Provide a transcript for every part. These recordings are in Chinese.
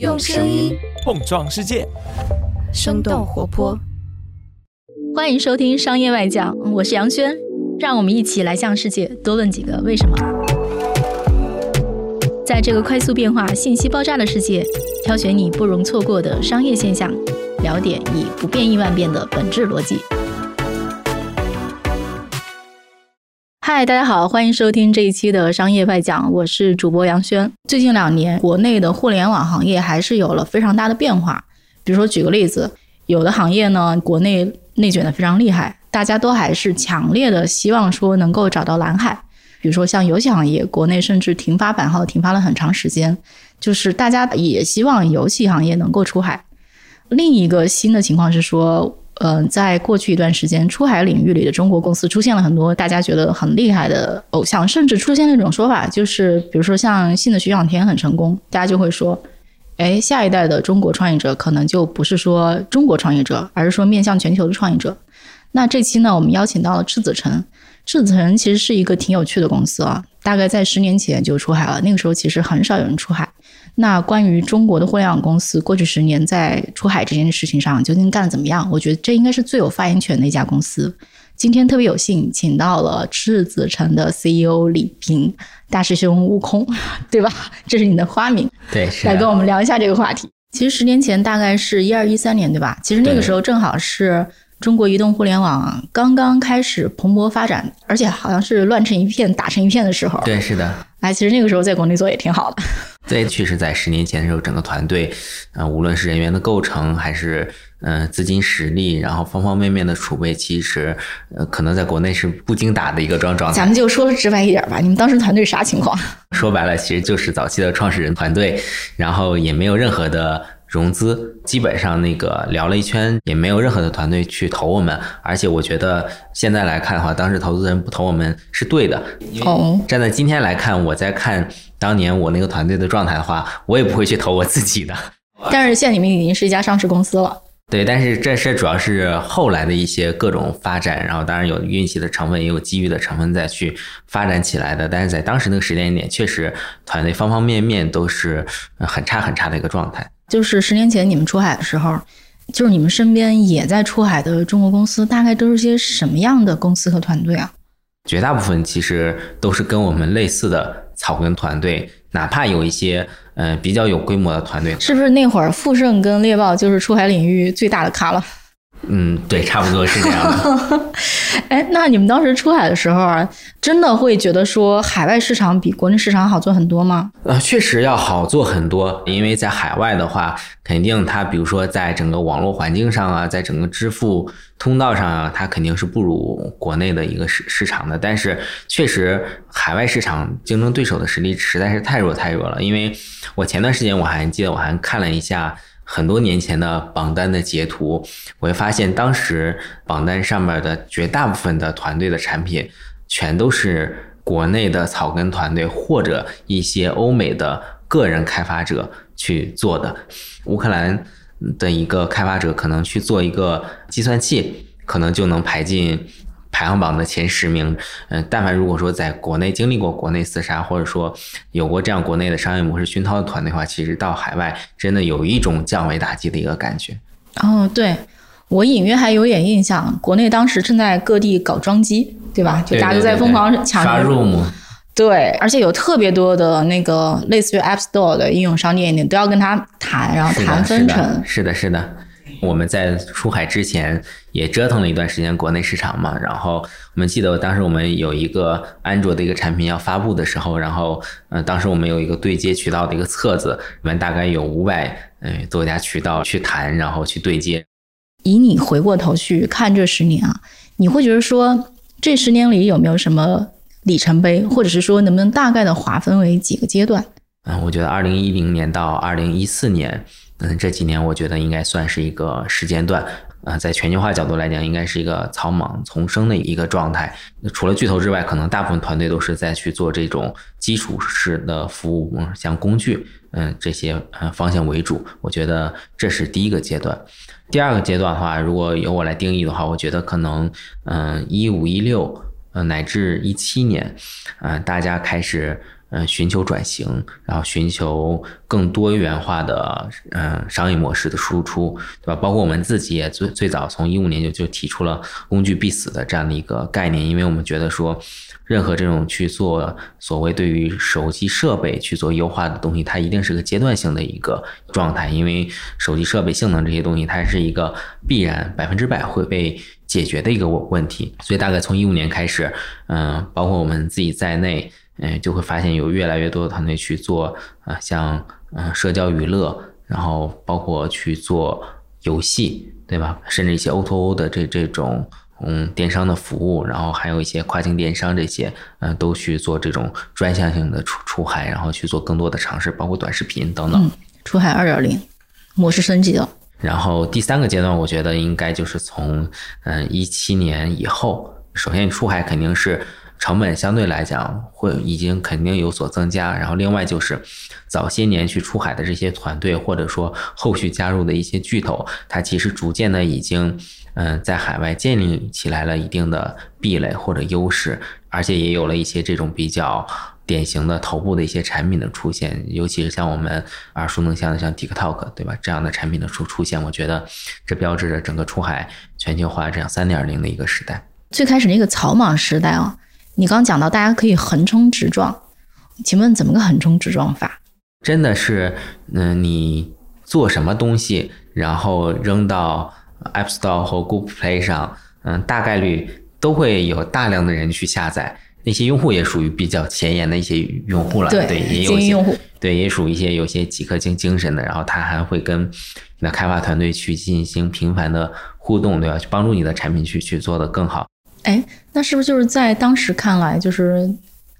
用声音碰撞世界，生动活泼。欢迎收听《商业外讲》，我是杨轩，让我们一起来向世界多问几个为什么。在这个快速变化、信息爆炸的世界，挑选你不容错过的商业现象，了解以不变应万变的本质逻辑。嗨，大家好，欢迎收听这一期的商业外讲，我是主播杨轩。最近两年，国内的互联网行业还是有了非常大的变化。比如说，举个例子，有的行业呢，国内内卷的非常厉害，大家都还是强烈的希望说能够找到蓝海。比如说像游戏行业，国内甚至停发版号停发了很长时间，就是大家也希望游戏行业能够出海。另一个新的情况是说。嗯，在过去一段时间，出海领域里的中国公司出现了很多大家觉得很厉害的偶像，甚至出现那种说法，就是比如说像新的徐小天很成功，大家就会说，哎，下一代的中国创业者可能就不是说中国创业者，而是说面向全球的创业者。那这期呢，我们邀请到了赤子城，赤子城其实是一个挺有趣的公司啊，大概在十年前就出海了，那个时候其实很少有人出海。那关于中国的互联网公司过去十年在出海这件事情上究竟干得怎么样？我觉得这应该是最有发言权的一家公司。今天特别有幸请到了赤子城的 CEO 李平，大师兄悟空，对吧？这是你的花名，对，来跟我们聊一下这个话题。其实十年前大概是一二一三年，对吧？其实那个时候正好是中国移动互联网刚刚开始蓬勃发展，而且好像是乱成一片、打成一片的时候。对，是的。哎，其实那个时候在国内做也挺好的。对，确实，在十年前的时候，整个团队，呃，无论是人员的构成，还是嗯资金实力，然后方方面面的储备，其实呃可能在国内是不经打的一个状状态。咱们就说直白一点吧，你们当时团队啥情况？说白了，其实就是早期的创始人团队，然后也没有任何的。融资基本上那个聊了一圈，也没有任何的团队去投我们，而且我觉得现在来看的话，当时投资人不投我们是对的。哦，站在今天来看，我在看当年我那个团队的状态的话，我也不会去投我自己的。但是现在你们已经是一家上市公司了。对，但是这是主要是后来的一些各种发展，然后当然有运气的成分，也有机遇的成分再去发展起来的。但是在当时那个时间点，确实团队方方面面都是很差很差的一个状态。就是十年前你们出海的时候，就是你们身边也在出海的中国公司，大概都是些什么样的公司和团队啊？绝大部分其实都是跟我们类似的草根团队，哪怕有一些嗯比较有规模的团队。是不是那会儿富盛跟猎豹就是出海领域最大的咖了？嗯，对，差不多是这样的。哎，那你们当时出海的时候啊，真的会觉得说海外市场比国内市场好做很多吗？呃，确实要好做很多，因为在海外的话，肯定它比如说在整个网络环境上啊，在整个支付通道上啊，它肯定是不如国内的一个市市场的。但是确实，海外市场竞争对手的实力实在是太弱太弱了。因为我前段时间我还记得我还看了一下。很多年前的榜单的截图，我会发现当时榜单上面的绝大部分的团队的产品，全都是国内的草根团队或者一些欧美的个人开发者去做的。乌克兰的一个开发者可能去做一个计算器，可能就能排进。排行榜的前十名，嗯，但凡如果说在国内经历过国内厮杀，或者说有过这样国内的商业模式熏陶的团队的话，其实到海外真的有一种降维打击的一个感觉。哦，对，我隐约还有点印象，国内当时正在各地搞装机，对吧？就大家都在疯狂抢刷 room。对，而且有特别多的那个类似于 App Store 的应用商店，你都要跟他谈，然后谈分成。是的，是的。我们在出海之前也折腾了一段时间国内市场嘛，然后我们记得当时我们有一个安卓的一个产品要发布的时候，然后嗯，当时我们有一个对接渠道的一个册子，里面大概有五百嗯多家渠道去谈，然后去对接。以你回过头去看这十年啊，你会觉得说这十年里有没有什么里程碑，或者是说能不能大概的划分为几个阶段？嗯，我觉得二零一零年到二零一四年。嗯，这几年我觉得应该算是一个时间段，呃，在全球化角度来讲，应该是一个草莽丛生的一个状态。除了巨头之外，可能大部分团队都是在去做这种基础式的服务，像工具，嗯，这些呃方向为主。我觉得这是第一个阶段。第二个阶段的话，如果由我来定义的话，我觉得可能，嗯，一五一六，呃，乃至一七年，嗯，大家开始。嗯寻求转型，然后寻求更多元化的嗯商业模式的输出，对吧？包括我们自己也最最早从一五年就就提出了工具必死的这样的一个概念，因为我们觉得说。任何这种去做所谓对于手机设备去做优化的东西，它一定是个阶段性的一个状态，因为手机设备性能这些东西，它是一个必然百分之百会被解决的一个问问题。所以大概从一五年开始，嗯，包括我们自己在内，嗯，就会发现有越来越多的团队去做啊，像嗯社交娱乐，然后包括去做游戏，对吧？甚至一些 O2O 的这这种。嗯，电商的服务，然后还有一些跨境电商这些，嗯，都去做这种专项性的出出海，然后去做更多的尝试，包括短视频等等。出海二点零模式升级了。然后第三个阶段，我觉得应该就是从嗯一七年以后，首先出海肯定是成本相对来讲会已经肯定有所增加，然后另外就是早些年去出海的这些团队，或者说后续加入的一些巨头，它其实逐渐的已经。嗯，在海外建立起来了一定的壁垒或者优势，而且也有了一些这种比较典型的头部的一些产品的出现，尤其是像我们耳熟能详的像 TikTok，对吧？这样的产品的出出现，我觉得这标志着整个出海全球化这样三点零的一个时代。最开始那个草莽时代啊，你刚讲到大家可以横冲直撞，请问怎么个横冲直撞法？真的是，嗯，你做什么东西，然后扔到。App Store 或 Google Play 上，嗯，大概率都会有大量的人去下载。那些用户也属于比较前沿的一些用户了，对，也有一些用户，对，也属于一些有些极客精精神的。然后他还会跟你的开发团队去进行频繁的互动，对吧？去帮助你的产品去去做的更好。哎，那是不是就是在当时看来，就是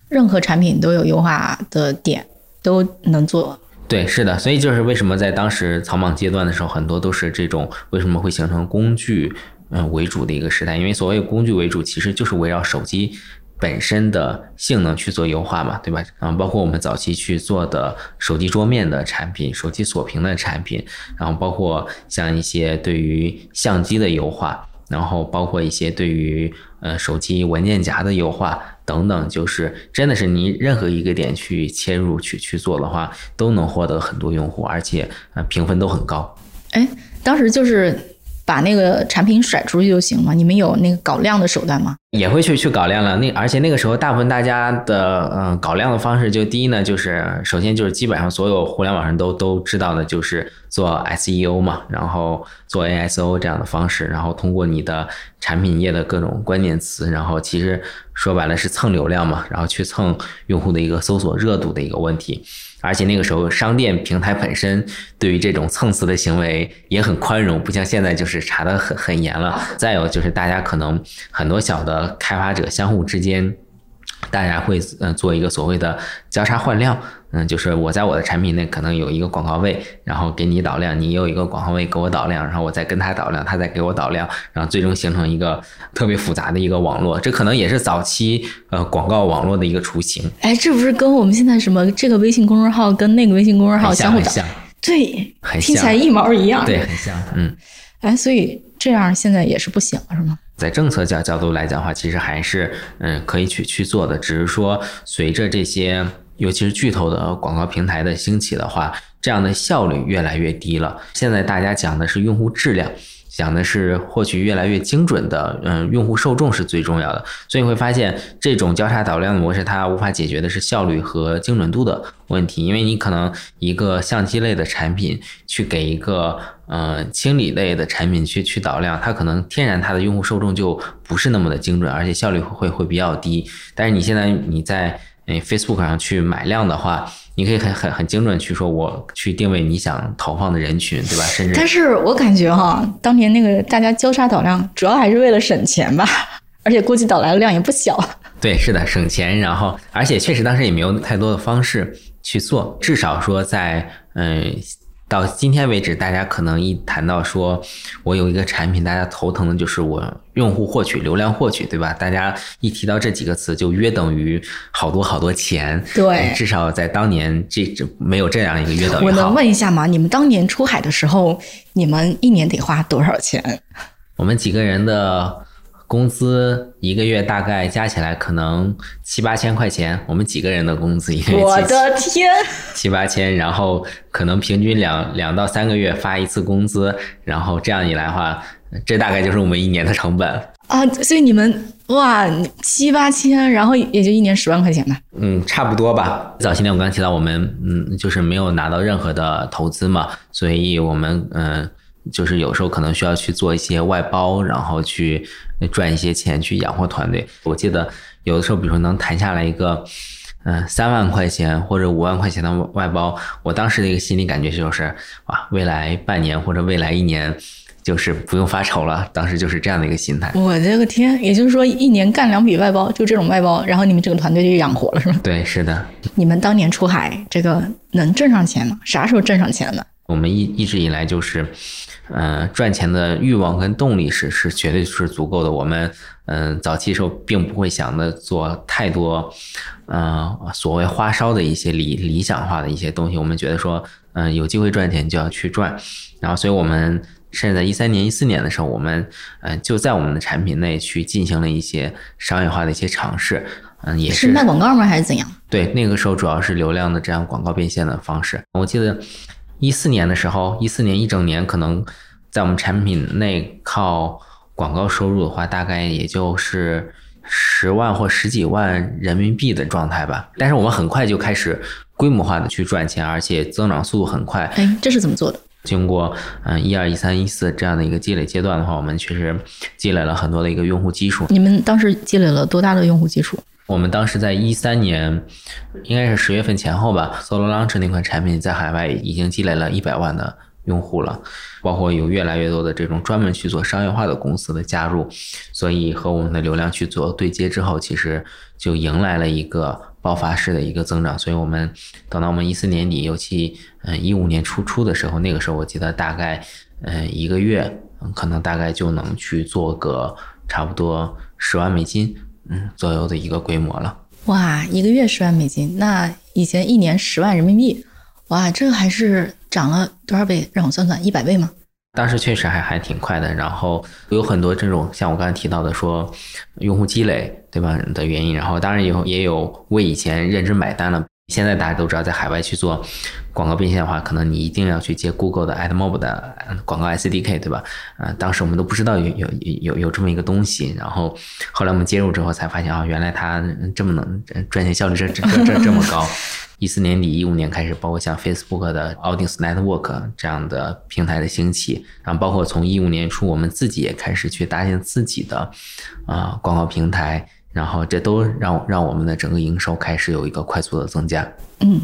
任何产品都有优化的点，都能做？对，是的，所以就是为什么在当时草莽阶段的时候，很多都是这种为什么会形成工具嗯为主的一个时代？因为所谓工具为主，其实就是围绕手机本身的性能去做优化嘛，对吧？然后包括我们早期去做的手机桌面的产品、手机锁屏的产品，然后包括像一些对于相机的优化，然后包括一些对于呃手机文件夹的优化。等等，就是真的是你任何一个点去切入去去做的话，都能获得很多用户，而且呃评分都很高。哎，当时就是把那个产品甩出去就行吗？你们有那个搞量的手段吗？也会去去搞量了。那而且那个时候，大部分大家的嗯搞量的方式，就第一呢，就是首先就是基本上所有互联网上都都知道的，就是做 SEO 嘛，然后做 ASO 这样的方式，然后通过你的产品页的各种关键词，然后其实。说白了是蹭流量嘛，然后去蹭用户的一个搜索热度的一个问题，而且那个时候商店平台本身对于这种蹭词的行为也很宽容，不像现在就是查的很很严了。再有就是大家可能很多小的开发者相互之间。大家会嗯做一个所谓的交叉换量，嗯，就是我在我的产品内可能有一个广告位，然后给你导量，你有一个广告位给我导量，然后我再跟他导量，他再给我导量，然后最终形成一个特别复杂的一个网络。这可能也是早期呃广告网络的一个雏形。哎，这不是跟我们现在什么这个微信公众号跟那个微信公众号相互导？对，很听起来一毛一样。对，很像。嗯，哎，所以这样现在也是不行了，是吗？在政策角角度来讲的话，其实还是嗯可以去去做的，只是说随着这些尤其是巨头的广告平台的兴起的话，这样的效率越来越低了。现在大家讲的是用户质量。讲的是获取越来越精准的，嗯，用户受众是最重要的，所以你会发现这种交叉导量的模式，它无法解决的是效率和精准度的问题，因为你可能一个相机类的产品去给一个，呃，清理类的产品去去导量，它可能天然它的用户受众就不是那么的精准，而且效率会会比较低。但是你现在你在诶 Facebook 上去买量的话。你可以很很很精准去说，我去定位你想投放的人群，对吧？甚至，但是我感觉哈，当年那个大家交叉导量，主要还是为了省钱吧，而且估计导来的量也不小。对，是的，省钱，然后而且确实当时也没有太多的方式去做，至少说在嗯。到今天为止，大家可能一谈到说，我有一个产品，大家头疼的就是我用户获取、流量获取，对吧？大家一提到这几个词，就约等于好多好多钱。对，至少在当年，这这没有这样一个约等于。我能问一下吗？你们当年出海的时候，你们一年得花多少钱？我们几个人的。工资一个月大概加起来可能七八千块钱，我们几个人的工资一个月我的天，七八千，然后可能平均两两到三个月发一次工资，然后这样一来的话，这大概就是我们一年的成本。啊，所以你们哇七八千，然后也就一年十万块钱吧？嗯，差不多吧。早些年我刚刚提到我们嗯，就是没有拿到任何的投资嘛，所以我们嗯。就是有时候可能需要去做一些外包，然后去赚一些钱去养活团队。我记得有的时候，比如说能谈下来一个，嗯，三万块钱或者五万块钱的外包，我当时的一个心理感觉就是，哇，未来半年或者未来一年就是不用发愁了。当时就是这样的一个心态。我这个天，也就是说一年干两笔外包，就这种外包，然后你们整个团队就养活了，是吗？对，是的。你们当年出海这个能挣上钱吗？啥时候挣上钱的？我们一一直以来就是。嗯，赚钱的欲望跟动力是是绝对是足够的。我们嗯，早期时候并不会想的做太多，嗯，所谓花哨的一些理理想化的一些东西。我们觉得说，嗯，有机会赚钱就要去赚。然后，所以我们甚至在一三年、一四年的时候，我们嗯就在我们的产品内去进行了一些商业化的一些尝试。嗯，也是卖广告吗？还是怎样？对，那个时候主要是流量的这样广告变现的方式。我记得。一四年的时候，一四年一整年可能在我们产品内靠广告收入的话，大概也就是十万或十几万人民币的状态吧。但是我们很快就开始规模化的去赚钱，而且增长速度很快。哎，这是怎么做的？经过嗯一二一三一四这样的一个积累阶段的话，我们确实积累了很多的一个用户基础。你们当时积累了多大的用户基础？我们当时在一三年，应该是十月份前后吧，Solo Launch 那款产品在海外已经积累了一百万的用户了，包括有越来越多的这种专门去做商业化的公司的加入，所以和我们的流量去做对接之后，其实就迎来了一个爆发式的一个增长。所以我们等到我们一四年底，尤其嗯一五年初初的时候，那个时候我记得大概嗯一个月，可能大概就能去做个差不多十万美金。嗯，左右的一个规模了。哇，一个月十万美金，那以前一年十万人民币，哇，这还是涨了多少倍？让我算算，一百倍吗？当时确实还还挺快的。然后有很多这种像我刚才提到的，说用户积累，对吧的原因。然后当然有也有为以前认真买单了。现在大家都知道，在海外去做广告变现的话，可能你一定要去接 Google 的 AdMob 的广告 SDK，对吧？啊，当时我们都不知道有有有有这么一个东西，然后后来我们接入之后才发现啊，原来它这么能赚钱效率这这这这么高。一四年底、一五年开始，包括像 Facebook 的 Audience Network 这样的平台的兴起，然后包括从一五年初，我们自己也开始去搭建自己的啊广告平台。然后这都让让我们的整个营收开始有一个快速的增加。嗯，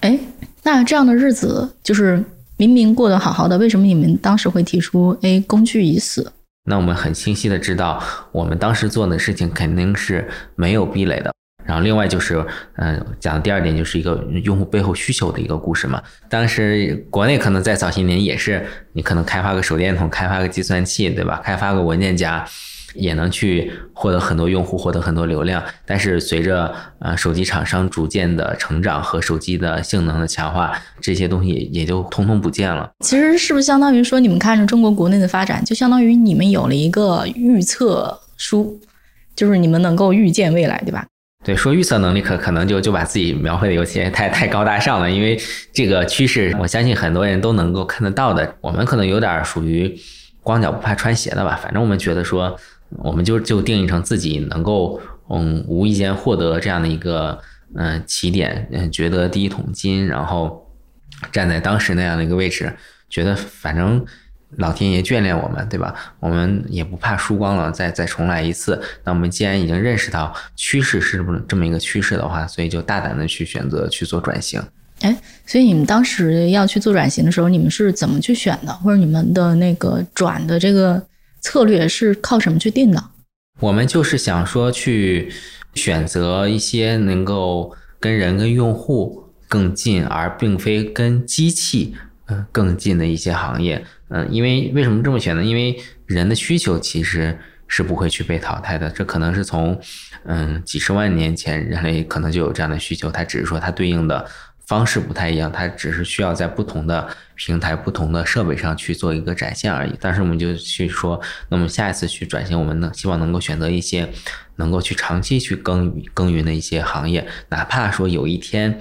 哎，那这样的日子就是明明过得好好的，为什么你们当时会提出哎工具已死？那我们很清晰的知道，我们当时做的事情肯定是没有壁垒的。然后另外就是，嗯，讲的第二点就是一个用户背后需求的一个故事嘛。当时国内可能在早些年也是，你可能开发个手电筒，开发个计算器，对吧？开发个文件夹。也能去获得很多用户，获得很多流量。但是随着呃手机厂商逐渐的成长和手机的性能的强化，这些东西也就通通不见了。其实是不是相当于说，你们看着中国国内的发展，就相当于你们有了一个预测书，就是你们能够预见未来，对吧？对，说预测能力可可能就就把自己描绘的有些太太高大上了，因为这个趋势，我相信很多人都能够看得到的。我们可能有点属于光脚不怕穿鞋的吧，反正我们觉得说。我们就就定义成自己能够，嗯，无意间获得这样的一个，嗯，起点，嗯，觉得第一桶金，然后站在当时那样的一个位置，觉得反正老天爷眷恋我们，对吧？我们也不怕输光了，再再重来一次。那我们既然已经认识到趋势是不这么一个趋势的话，所以就大胆的去选择去做转型。哎，所以你们当时要去做转型的时候，你们是怎么去选的？或者你们的那个转的这个？策略是靠什么去定的？我们就是想说去选择一些能够跟人跟用户更近，而并非跟机器嗯更近的一些行业。嗯，因为为什么这么选呢？因为人的需求其实是不会去被淘汰的。这可能是从嗯几十万年前人类可能就有这样的需求，它只是说它对应的方式不太一样，它只是需要在不同的平台、不同的设备上去做一个展现而已。但是我们就去说，那么下一次去转型，我们能希望能够选择一些能够去长期去耕耘耕耘的一些行业，哪怕说有一天，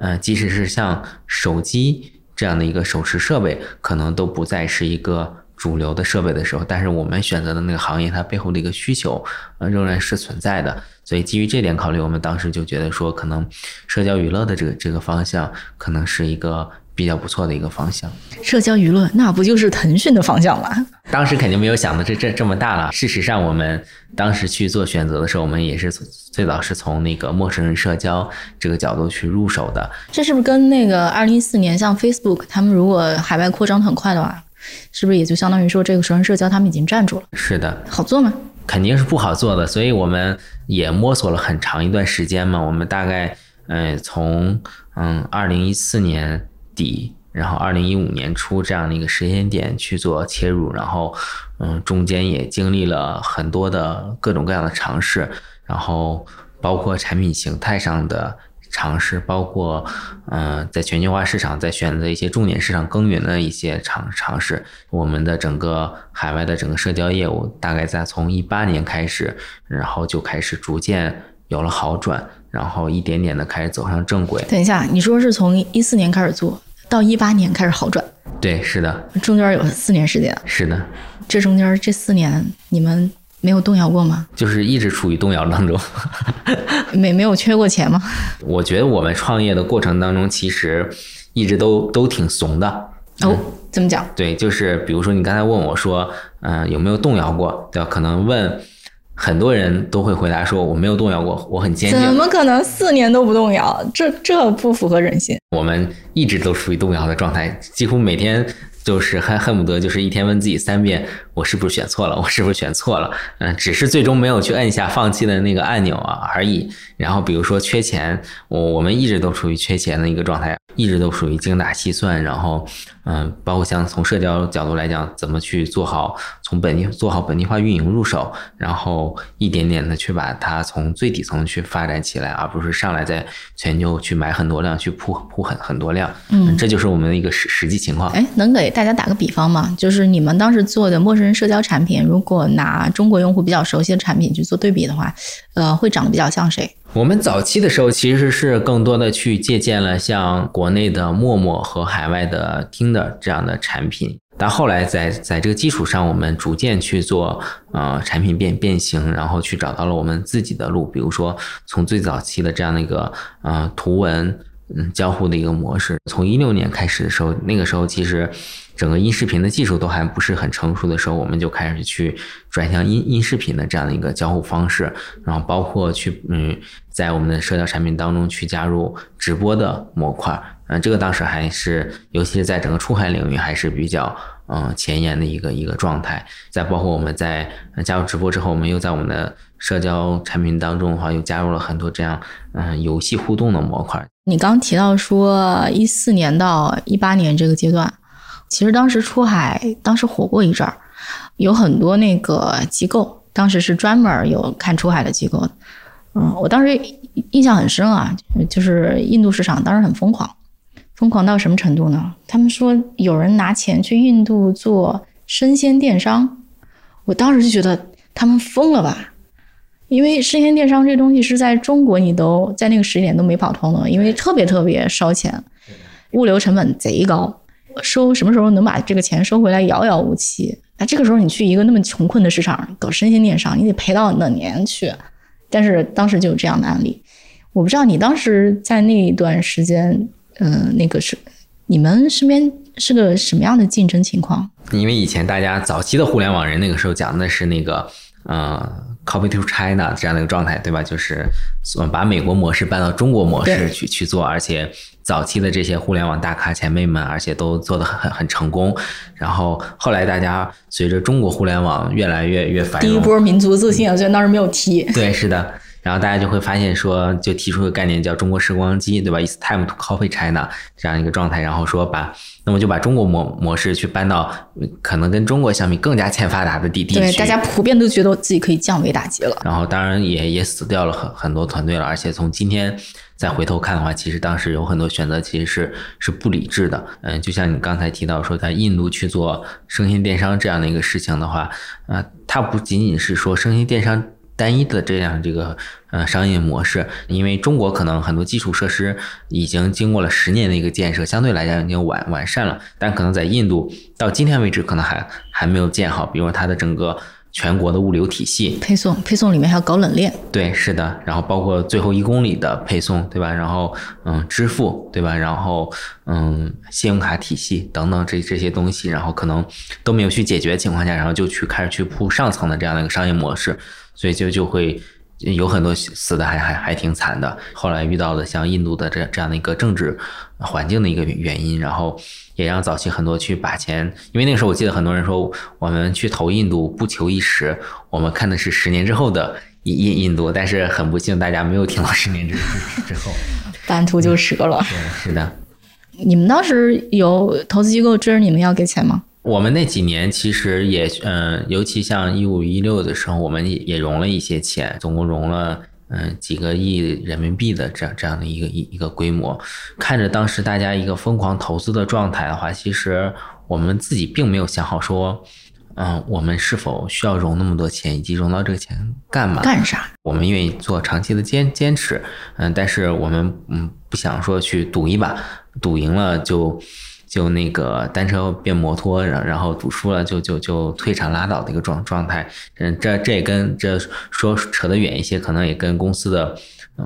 呃，即使是像手机这样的一个手持设备，可能都不再是一个主流的设备的时候，但是我们选择的那个行业，它背后的一个需求，呃，仍然是存在的。所以基于这点考虑，我们当时就觉得说，可能社交娱乐的这个这个方向，可能是一个比较不错的一个方向。社交娱乐那不就是腾讯的方向吗？当时肯定没有想的这这这么大了。事实上，我们当时去做选择的时候，我们也是最早是从那个陌生人社交这个角度去入手的。这是不是跟那个二零一四年像 Facebook 他们如果海外扩张很快的话，是不是也就相当于说这个熟人社交他们已经站住了？是的，好做吗？肯定是不好做的，所以我们也摸索了很长一段时间嘛。我们大概，嗯，从嗯二零一四年底，然后二零一五年初这样的一个时间点去做切入，然后，嗯，中间也经历了很多的各种各样的尝试，然后包括产品形态上的。尝试包括，嗯，在全球化市场，在选择一些重点市场耕耘的一些尝尝试。我们的整个海外的整个社交业务，大概在从一八年开始，然后就开始逐渐有了好转，然后一点点的开始走上正轨。等一下，你说是从一四年开始做到一八年开始好转？对，是的，中间有四年时间。是的，这中间这四年你们。没有动摇过吗？就是一直处于动摇当中，没没有缺过钱吗？我觉得我们创业的过程当中，其实一直都都挺怂的。哦，怎么讲？对，就是比如说你刚才问我说，嗯，有没有动摇过？对吧？可能问很多人都会回答说我没有动摇过，我很坚定。怎么可能四年都不动摇？这这不符合人性。我们一直都处于动摇的状态，几乎每天。就是恨恨不得就是一天问自己三遍，我是不是选错了？我是不是选错了？嗯，只是最终没有去摁下放弃的那个按钮啊而已。然后比如说缺钱，我我们一直都处于缺钱的一个状态，一直都属于精打细算。然后，嗯，包括像从社交角度来讲，怎么去做好从本地做好本地化运营入手，然后一点点的去把它从最底层去发展起来，而不是上来在全球去买很多量，去铺铺很很多量。嗯，这就是我们的一个实实际情况。哎，能给。大家打个比方吗，就是你们当时做的陌生社交产品，如果拿中国用户比较熟悉的产品去做对比的话，呃，会长得比较像谁？我们早期的时候其实是更多的去借鉴了像国内的陌陌和海外的听的这样的产品，但后来在在这个基础上，我们逐渐去做呃产品变变形，然后去找到了我们自己的路，比如说从最早期的这样的一个呃图文。嗯，交互的一个模式，从一六年开始的时候，那个时候其实整个音视频的技术都还不是很成熟的时候，我们就开始去转向音音视频的这样的一个交互方式，然后包括去嗯，在我们的社交产品当中去加入直播的模块，嗯，这个当时还是，尤其是在整个出海领域还是比较嗯前沿的一个一个状态。再包括我们在加入直播之后，我们又在我们的社交产品当中的话，又加入了很多这样嗯游戏互动的模块。你刚提到说一四年到一八年这个阶段，其实当时出海当时火过一阵儿，有很多那个机构，当时是专门有看出海的机构的。嗯，我当时印象很深啊，就是印度市场当时很疯狂，疯狂到什么程度呢？他们说有人拿钱去印度做生鲜电商，我当时就觉得他们疯了吧。因为生鲜电商这东西是在中国，你都在那个时点都没跑通的，因为特别特别烧钱，物流成本贼高，收什么时候能把这个钱收回来遥遥无期。那这个时候你去一个那么穷困的市场搞生鲜电商，你得赔到哪年去？但是当时就有这样的案例，我不知道你当时在那一段时间，嗯，那个是你们身边是个什么样的竞争情况？因为以前大家早期的互联网人那个时候讲的是那个，嗯。Copy to China 这样的一个状态，对吧？就是把美国模式搬到中国模式去去做，而且早期的这些互联网大咖前辈们，而且都做得很很很成功。然后后来大家随着中国互联网越来越越繁荣，第一波民族自信啊，虽然当时没有提。对，是的。然后大家就会发现说，就提出个概念叫“中国时光机”，对吧？It's time to copy China 这样一个状态。然后说把，那么就把中国模模式去搬到可能跟中国相比更加欠发达的地地区。对，大家普遍都觉得自己可以降维打击了。然后当然也也死掉了很很多团队了。而且从今天再回头看的话，其实当时有很多选择其实是是不理智的。嗯，就像你刚才提到说，在印度去做生鲜电商这样的一个事情的话，啊，它不仅仅是说生鲜电商。单一的这样这个呃商业模式，因为中国可能很多基础设施已经经过了十年的一个建设，相对来讲已经完完善了，但可能在印度到今天为止，可能还还没有建好，比如它的整个。全国的物流体系配送，配送里面还要搞冷链。对，是的，然后包括最后一公里的配送，对吧？然后嗯，支付，对吧？然后嗯，信用卡体系等等这这些东西，然后可能都没有去解决的情况下，然后就去开始去铺上层的这样的一个商业模式，所以就就会。有很多死的还还还挺惨的，后来遇到了像印度的这这样的一个政治环境的一个原因，然后也让早期很多去把钱，因为那个时候我记得很多人说我们去投印度不求一时，我们看的是十年之后的印印印度，但是很不幸大家没有听到十年之 之后，半途就折了。对，是的。你们当时有投资机构追着你们要给钱吗？我们那几年其实也，嗯，尤其像一五一六的时候，我们也也融了一些钱，总共融了嗯几个亿人民币的这样这样的一个一一个规模。看着当时大家一个疯狂投资的状态的话，其实我们自己并没有想好说，嗯，我们是否需要融那么多钱，以及融到这个钱干嘛？干啥？我们愿意做长期的坚坚持，嗯，但是我们嗯不想说去赌一把，赌赢了就。就那个单车变摩托，然然后赌输了就就就退场拉倒的一个状状态，嗯，这这也跟这说扯得远一些，可能也跟公司的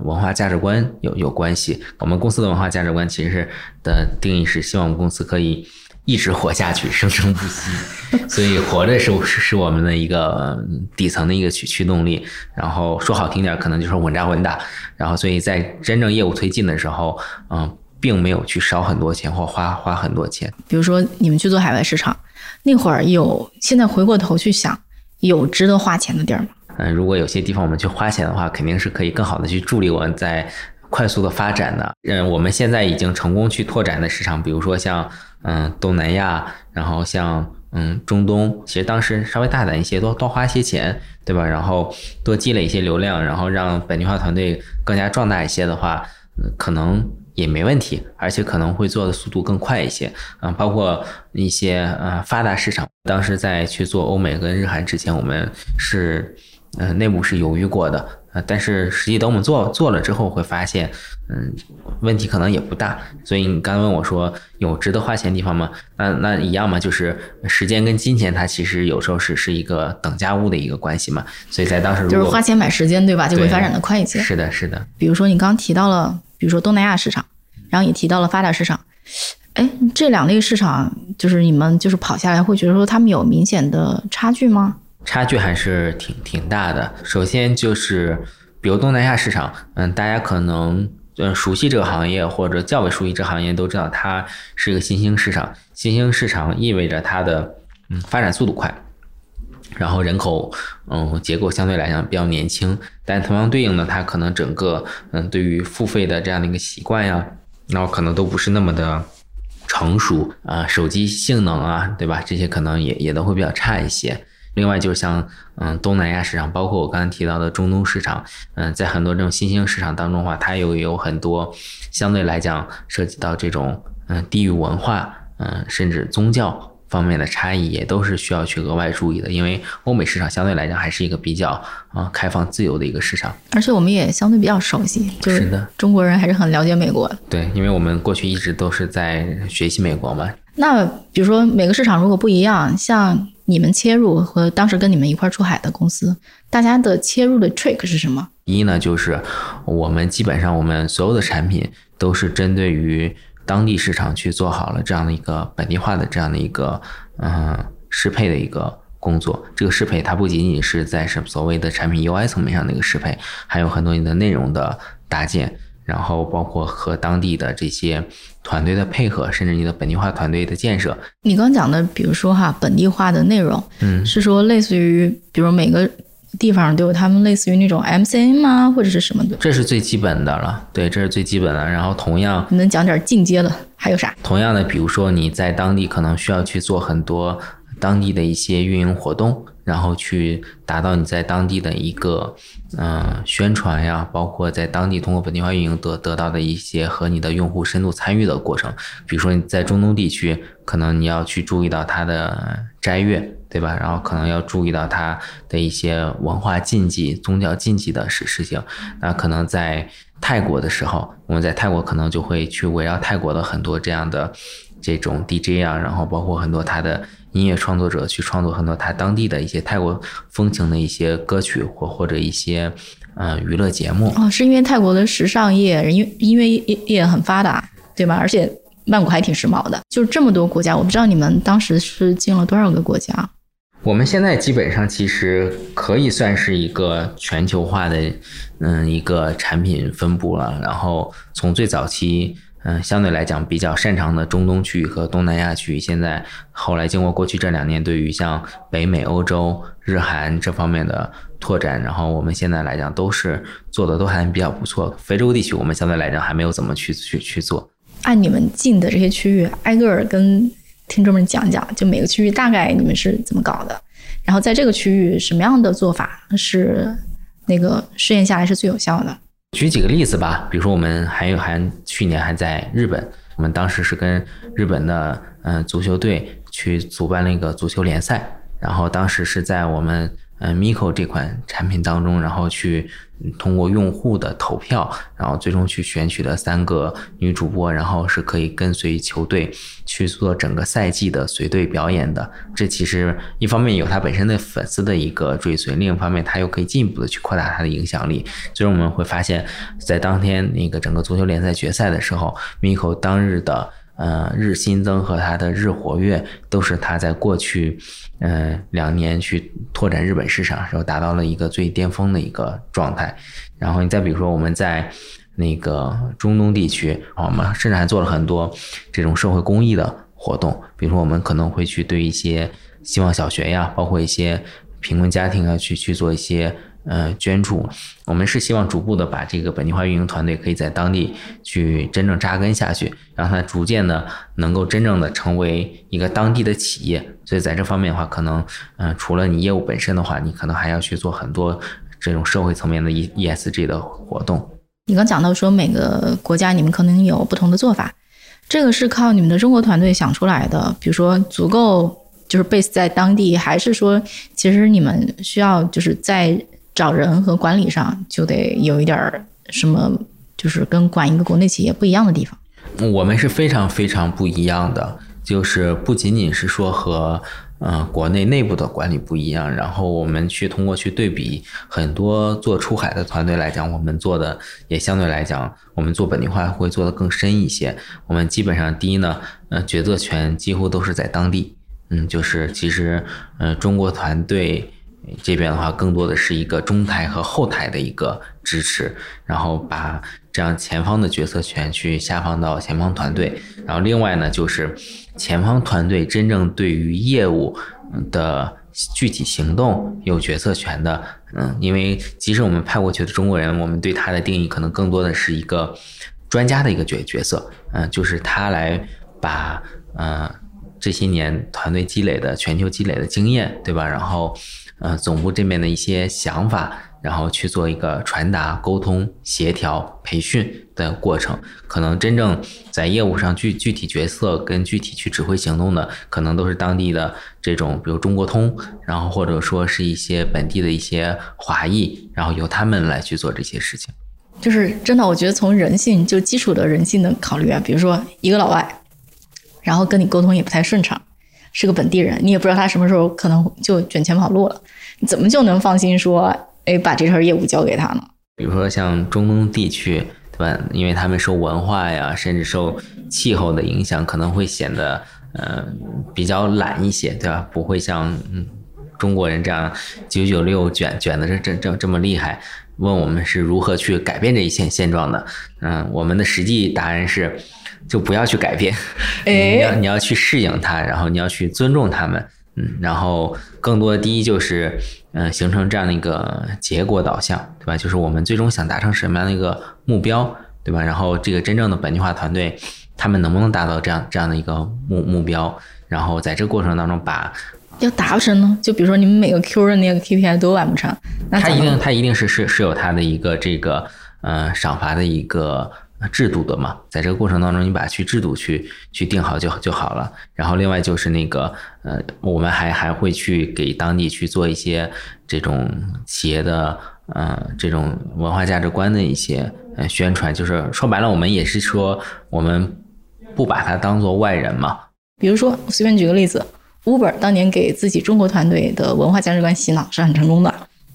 文化价值观有有关系。我们公司的文化价值观其实是的定义是希望公司可以一直活下去，生生不息，所以活着是是是我们的一个底层的一个驱驱动力。然后说好听点，可能就是稳扎稳打。然后所以在真正业务推进的时候，嗯。并没有去烧很多钱或花花很多钱。比如说，你们去做海外市场那会儿，有现在回过头去想，有值得花钱的地儿吗？嗯，如果有些地方我们去花钱的话，肯定是可以更好的去助力我们在快速的发展的。嗯，我们现在已经成功去拓展的市场，比如说像嗯东南亚，然后像嗯中东，其实当时稍微大胆一些，多多花些钱，对吧？然后多积累一些流量，然后让本地化团队更加壮大一些的话，可能。也没问题，而且可能会做的速度更快一些，嗯，包括一些呃发达市场，当时在去做欧美跟日韩之前，我们是，嗯，内部是犹豫过的，呃，但是实际等我们做做了之后，会发现，嗯，问题可能也不大。所以你刚问我说有值得花钱地方吗？那那一样嘛，就是时间跟金钱，它其实有时候是是一个等价物的一个关系嘛。所以在当时就是花钱买时间，对吧？就会发展的快一些。是的，是的。比如说你刚提到了。比如说东南亚市场，然后也提到了发达市场，哎，这两类市场就是你们就是跑下来会觉得说他们有明显的差距吗？差距还是挺挺大的。首先就是，比如东南亚市场，嗯，大家可能嗯熟悉这个行业或者较为熟悉这行业都知道，它是一个新兴市场。新兴市场意味着它的嗯发展速度快。然后人口，嗯，结构相对来讲比较年轻，但同样对应的，它可能整个，嗯，对于付费的这样的一个习惯呀，然后可能都不是那么的成熟啊，手机性能啊，对吧？这些可能也也都会比较差一些。另外就是像，嗯，东南亚市场，包括我刚才提到的中东市场，嗯，在很多这种新兴市场当中的话，它又有很多相对来讲涉及到这种，嗯，地域文化，嗯，甚至宗教。方面的差异也都是需要去额外注意的，因为欧美市场相对来讲还是一个比较啊开放自由的一个市场，而且我们也相对比较熟悉，就是的，中国人还是很了解美国。对，因为我们过去一直都是在学习美国嘛。那比如说每个市场如果不一样，像你们切入和当时跟你们一块出海的公司，大家的切入的 trick 是什么？一呢，就是我们基本上我们所有的产品都是针对于。当地市场去做好了这样的一个本地化的这样的一个嗯适配的一个工作，这个适配它不仅仅是在什所谓的产品 UI 层面上的一个适配，还有很多你的内容的搭建，然后包括和当地的这些团队的配合，甚至你的本地化团队的建设。你刚讲的，比如说哈本地化的内容，嗯，是说类似于比如每个。地方都有他们类似于那种 MCN 吗，或者是什么的？这是最基本的了，对，这是最基本的。然后同样，你能讲点进阶的？还有啥？同样的，比如说你在当地可能需要去做很多当地的一些运营活动，然后去达到你在当地的一个嗯宣传呀，包括在当地通过本地化运营得得到的一些和你的用户深度参与的过程。比如说你在中东地区，可能你要去注意到它的斋月，对吧？然后可能要注意到它的一些文化禁忌、宗教禁忌的事事情。那可能在泰国的时候，我们在泰国可能就会去围绕泰国的很多这样的这种 DJ 啊，然后包括很多他的。音乐创作者去创作很多他当地的一些泰国风情的一些歌曲或或者一些呃娱乐节目哦，是因为泰国的时尚业、音音乐业业很发达，对吧？而且曼谷还挺时髦的。就是这么多国家，我不知道你们当时是进了多少个国家？我们现在基本上其实可以算是一个全球化的嗯一个产品分布了。然后从最早期。嗯，相对来讲比较擅长的中东区域和东南亚区域，现在后来经过过去这两年对于像北美、欧洲、日韩这方面的拓展，然后我们现在来讲都是做的都还比较不错。非洲地区我们相对来讲还没有怎么去去去做。按你们进的这些区域，挨个儿跟听众们讲讲，就每个区域大概你们是怎么搞的？然后在这个区域什么样的做法是那个试验下来是最有效的？举几个例子吧，比如说我们还有还去年还在日本，我们当时是跟日本的嗯足球队去主办了一个足球联赛，然后当时是在我们。嗯，Miko 这款产品当中，然后去通过用户的投票，然后最终去选取了三个女主播，然后是可以跟随球队去做整个赛季的随队表演的。这其实一方面有他本身的粉丝的一个追随，另一方面他又可以进一步的去扩大他的影响力。最终我们会发现，在当天那个整个足球联赛决赛的时候，Miko 当日的。呃，日新增和它的日活跃都是它在过去，呃两年去拓展日本市场时候达到了一个最巅峰的一个状态。然后你再比如说我们在那个中东地区，我们甚至还做了很多这种社会公益的活动，比如说我们可能会去对一些希望小学呀，包括一些贫困家庭啊，去去做一些。呃，捐助，我们是希望逐步的把这个本地化运营团队可以在当地去真正扎根下去，让它逐渐的能够真正的成为一个当地的企业。所以在这方面的话，可能，嗯，除了你业务本身的话，你可能还要去做很多这种社会层面的 E E S G 的活动。你刚讲到说每个国家你们可能有不同的做法，这个是靠你们的中国团队想出来的，比如说足够就是 base 在当地，还是说其实你们需要就是在找人和管理上就得有一点儿什么，就是跟管一个国内企业不一样的地方。我们是非常非常不一样的，就是不仅仅是说和嗯国内内部的管理不一样，然后我们去通过去对比很多做出海的团队来讲，我们做的也相对来讲，我们做本地化会做得更深一些。我们基本上第一呢，呃，决策权几乎都是在当地，嗯，就是其实呃中国团队。这边的话，更多的是一个中台和后台的一个支持，然后把这样前方的决策权去下放到前方团队，然后另外呢，就是前方团队真正对于业务的具体行动有决策权的，嗯，因为即使我们派过去的中国人，我们对他的定义可能更多的是一个专家的一个角角色，嗯，就是他来把嗯这些年团队积累的全球积累的经验，对吧？然后。呃，总部这边的一些想法，然后去做一个传达、沟通、协调、培训的过程。可能真正在业务上具具体角色跟具体去指挥行动的，可能都是当地的这种，比如中国通，然后或者说是一些本地的一些华裔，然后由他们来去做这些事情。就是真的，我觉得从人性就基础的人性的考虑啊，比如说一个老外，然后跟你沟通也不太顺畅。是个本地人，你也不知道他什么时候可能就卷钱跑路了，你怎么就能放心说，哎，把这份业务交给他呢？比如说像中东地区，对吧？因为他们受文化呀，甚至受气候的影响，可能会显得呃比较懒一些，对吧？不会像中国人这样九九六卷卷的这这这这么厉害。问我们是如何去改变这一现现状的？嗯，我们的实际答案是。就不要去改变，你要你要去适应它，然后你要去尊重他们，嗯，然后更多的第一就是，嗯，形成这样的一个结果导向，对吧？就是我们最终想达成什么样的一个目标，对吧？然后这个真正的本地化团队，他们能不能达到这样这样的一个目目标？然后在这个过程当中，把要达不成呢？就比如说你们每个 Q 的那个 KPI 都完不成，那他一定他一定是是是有他的一个这个呃赏罚的一个制度的嘛，在这个过程当中，你把去制度去去定好就就好了。然后另外就是那个呃，我们还还会去给当地去做一些这种企业的呃这种文化价值观的一些呃宣传，就是说白了，我们也是说我们不把它当做外人嘛。比如说，随便举个例子。Uber 当年给自己中国团队的文化价值观洗脑是很成功的。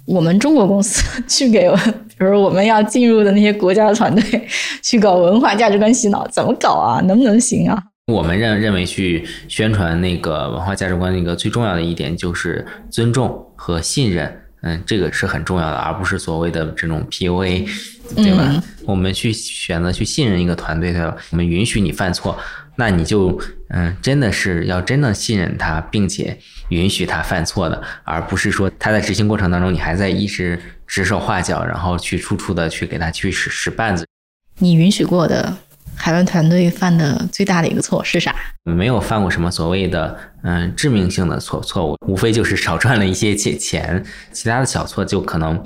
我们中国公司去给，比如我们要进入的那些国家的团队 去搞文化价值观洗脑，怎么搞啊？能不能行啊？我们认认为去宣传那个文化价值观的一个最重要的一点就是尊重和信任，嗯，这个是很重要的，而不是所谓的这种 PUA，对吧？我们去选择去信任一个团队的，我们允许你犯错。那你就嗯，真的是要真的信任他，并且允许他犯错的，而不是说他在执行过程当中，你还在一直指手画脚，然后去处处的去给他去使使绊子。你允许过的海外团队犯的最大的一个错是啥？没有犯过什么所谓的嗯致命性的错错误，无非就是少赚了一些钱钱，其他的小错就可能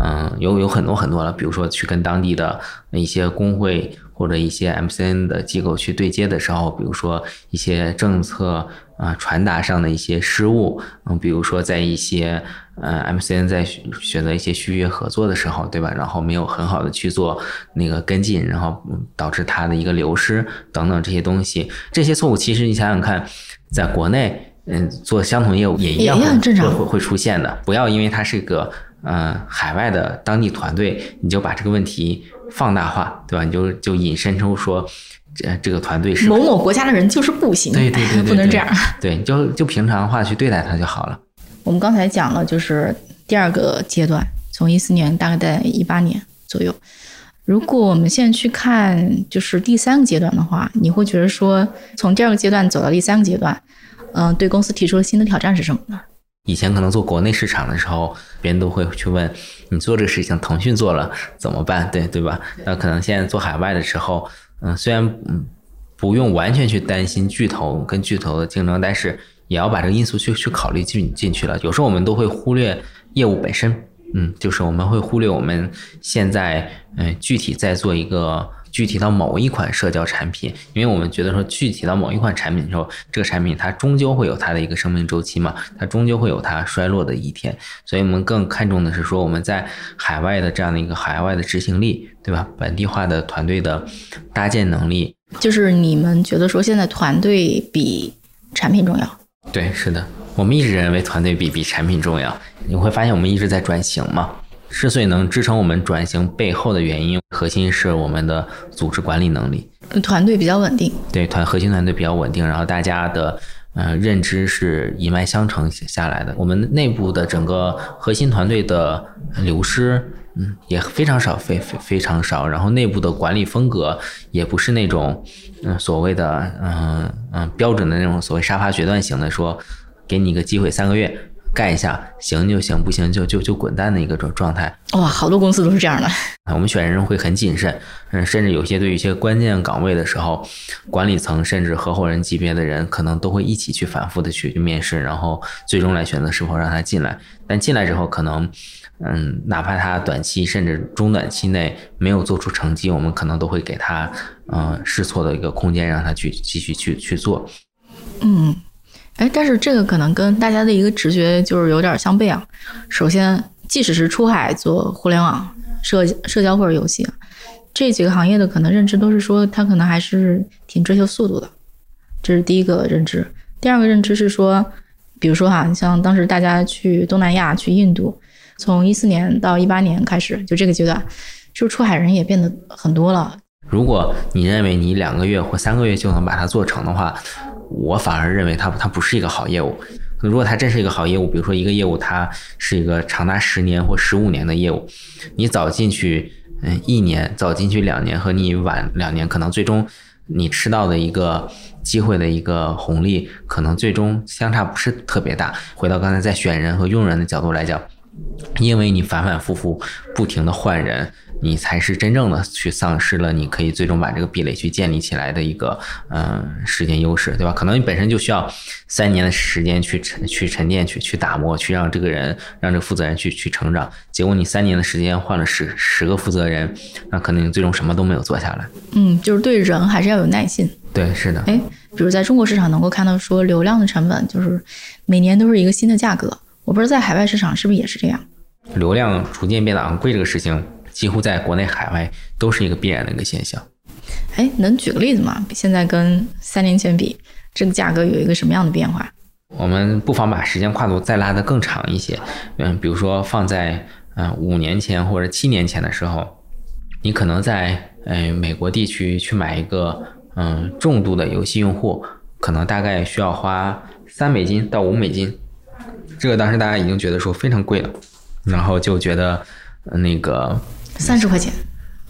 嗯有有很多很多了，比如说去跟当地的一些工会。或者一些 MCN 的机构去对接的时候，比如说一些政策啊传达上的一些失误，嗯，比如说在一些呃 MCN 在选择一些续约合作的时候，对吧？然后没有很好的去做那个跟进，然后导致它的一个流失等等这些东西，这些错误其实你想想看，在国内嗯做相同业务也一样会会会出现的。不要因为它是个嗯海外的当地团队，你就把这个问题。放大化，对吧？你就就引申出说，这这个团队是某某国家的人就是不行，对对 对，不能这样。对，就就平常化去对待他就好了。我们刚才讲了，就是第二个阶段，从一四年大概在一八年左右。如果我们现在去看，就是第三个阶段的话，你会觉得说，从第二个阶段走到第三个阶段，嗯，对公司提出了新的挑战是什么呢？以前可能做国内市场的时候，别人都会去问你做这个事情，腾讯做了怎么办？对对吧？那可能现在做海外的时候，嗯，虽然嗯不用完全去担心巨头跟巨头的竞争，但是也要把这个因素去去考虑进进去了。有时候我们都会忽略业务本身，嗯，就是我们会忽略我们现在嗯具体在做一个。具体到某一款社交产品，因为我们觉得说具体到某一款产品的时候，这个产品它终究会有它的一个生命周期嘛，它终究会有它衰落的一天，所以我们更看重的是说我们在海外的这样的一个海外的执行力，对吧？本地化的团队的搭建能力，就是你们觉得说现在团队比产品重要？对，是的，我们一直认为团队比比产品重要。你会发现我们一直在转型嘛。之所以能支撑我们转型背后的原因，核心是我们的组织管理能力，团队比较稳定。对，团核心团队比较稳定，然后大家的呃认知是一脉相承下来的。我们内部的整个核心团队的流失，嗯，也非常少，非非非常少。然后内部的管理风格也不是那种嗯所谓的嗯嗯标准的那种所谓沙发决断型的，说给你一个机会三个月。干一下，行就行，不行就就就滚蛋的一个状状态。哇，好多公司都是这样的。我们选人会很谨慎，嗯，甚至有些对于一些关键岗位的时候，管理层甚至合伙人级别的人，可能都会一起去反复的去面试，然后最终来选择是否让他进来。但进来之后，可能，嗯，哪怕他短期甚至中短期内没有做出成绩，我们可能都会给他，嗯，试错的一个空间，让他去继续去去做。嗯。哎，但是这个可能跟大家的一个直觉就是有点相悖啊。首先，即使是出海做互联网社社交或者游戏，这几个行业的可能认知都是说，它可能还是挺追求速度的，这是第一个认知。第二个认知是说，比如说哈，你像当时大家去东南亚、去印度，从一四年到一八年开始，就这个阶段，就出海人也变得很多了。如果你认为你两个月或三个月就能把它做成的话，我反而认为它它不是一个好业务。如果它真是一个好业务，比如说一个业务它是一个长达十年或十五年的业务，你早进去嗯一年，早进去两年和你晚两年，可能最终你吃到的一个机会的一个红利，可能最终相差不是特别大。回到刚才在选人和用人的角度来讲，因为你反反复复不停的换人。你才是真正的去丧失了你可以最终把这个壁垒去建立起来的一个嗯时间优势，对吧？可能你本身就需要三年的时间去沉去沉淀去去打磨，去让这个人让这个负责人去去成长。结果你三年的时间换了十十个负责人，那可能你最终什么都没有做下来。嗯，就是对人还是要有耐心。对，是的。哎，比如在中国市场能够看到说流量的成本就是每年都是一个新的价格，我不知道在海外市场是不是也是这样。流量逐渐变得昂贵这个事情，几乎在国内海外都是一个必然的一个现象。哎，能举个例子吗？现在跟三年前比，这个价格有一个什么样的变化？我们不妨把时间跨度再拉得更长一些，嗯，比如说放在嗯五年前或者七年前的时候，你可能在嗯美国地区去买一个。嗯，重度的游戏用户可能大概需要花三美金到五美金，这个当时大家已经觉得说非常贵了，然后就觉得那个三十块钱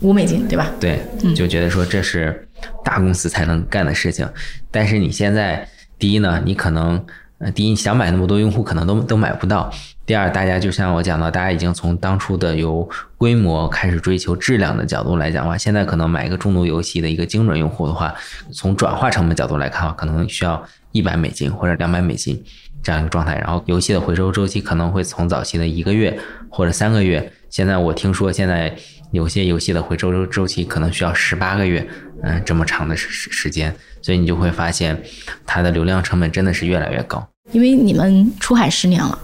五美金对吧？对，就觉得说这是大公司才能干的事情。但是你现在第一呢，你可能呃第一想买那么多用户可能都都买不到。第二，大家就像我讲到，大家已经从当初的由规模开始追求质量的角度来讲的话，现在可能买一个重度游戏的一个精准用户的话，从转化成本角度来看的话，可能需要一百美金或者两百美金这样一个状态。然后游戏的回收周期可能会从早期的一个月或者三个月，现在我听说现在有些游戏的回收周周期可能需要十八个月，嗯，这么长的时时间，所以你就会发现它的流量成本真的是越来越高。因为你们出海十年了。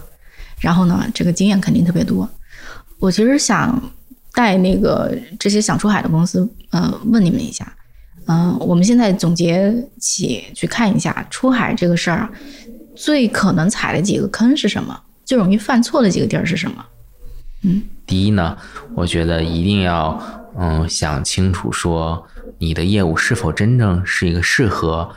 然后呢，这个经验肯定特别多。我其实想带那个这些想出海的公司，呃，问你们一下，嗯，我们现在总结起去看一下出海这个事儿，最可能踩的几个坑是什么？最容易犯错的几个地儿是什么？嗯，第一呢，我觉得一定要嗯想清楚，说你的业务是否真正是一个适合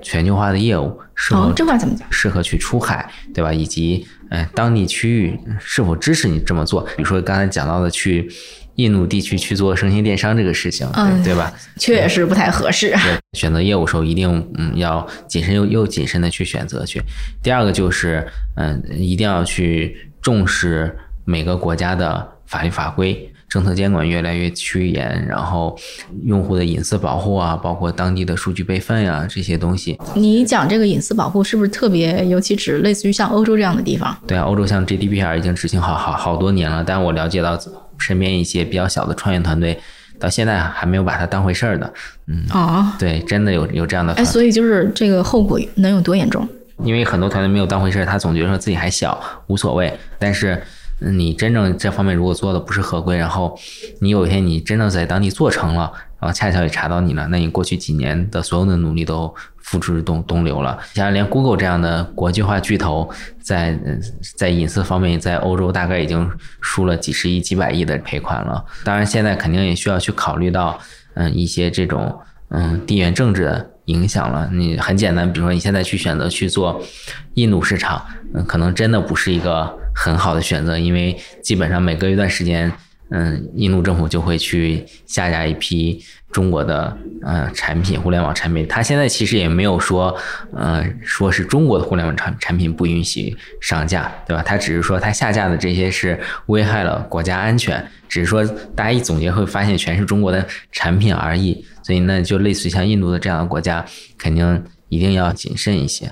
全球化的业务，适合这话怎么讲？适合去出海，对吧？以及嗯，当地区域是否支持你这么做？比如说刚才讲到的去印度地区去做生鲜电商这个事情，对对吧？确实不太合适。对，选择业务时候一定嗯要谨慎又又谨慎的去选择去。第二个就是嗯一定要去重视每个国家的法律法规。政策监管越来越趋严，然后用户的隐私保护啊，包括当地的数据备份呀这些东西。你讲这个隐私保护是不是特别，尤其指类似于像欧洲这样的地方？对啊，欧洲像 GDPR 已经执行好好好多年了，但我了解到身边一些比较小的创业团队，到现在还没有把它当回事儿的。嗯啊，对，真的有有这样的。哎，所以就是这个后果能有多严重？因为很多团队没有当回事儿，他总觉得说自己还小，无所谓，但是。你真正这方面如果做的不是合规，然后你有一天你真的在当地做成了，然后恰巧也查到你了，那你过去几年的所有的努力都付之东东流了。像连 Google 这样的国际化巨头，在在隐私方面，在欧洲大概已经输了几十亿、几百亿的赔款了。当然，现在肯定也需要去考虑到，嗯，一些这种嗯地缘政治的影响了。你很简单，比如说你现在去选择去做印度市场，嗯，可能真的不是一个。很好的选择，因为基本上每隔一段时间，嗯，印度政府就会去下架一批中国的呃产品，互联网产品。它现在其实也没有说，呃，说是中国的互联网产产品不允许上架，对吧？它只是说它下架的这些是危害了国家安全，只是说大家一总结会发现全是中国的产品而已。所以那就类似于像印度的这样的国家，肯定一定要谨慎一些。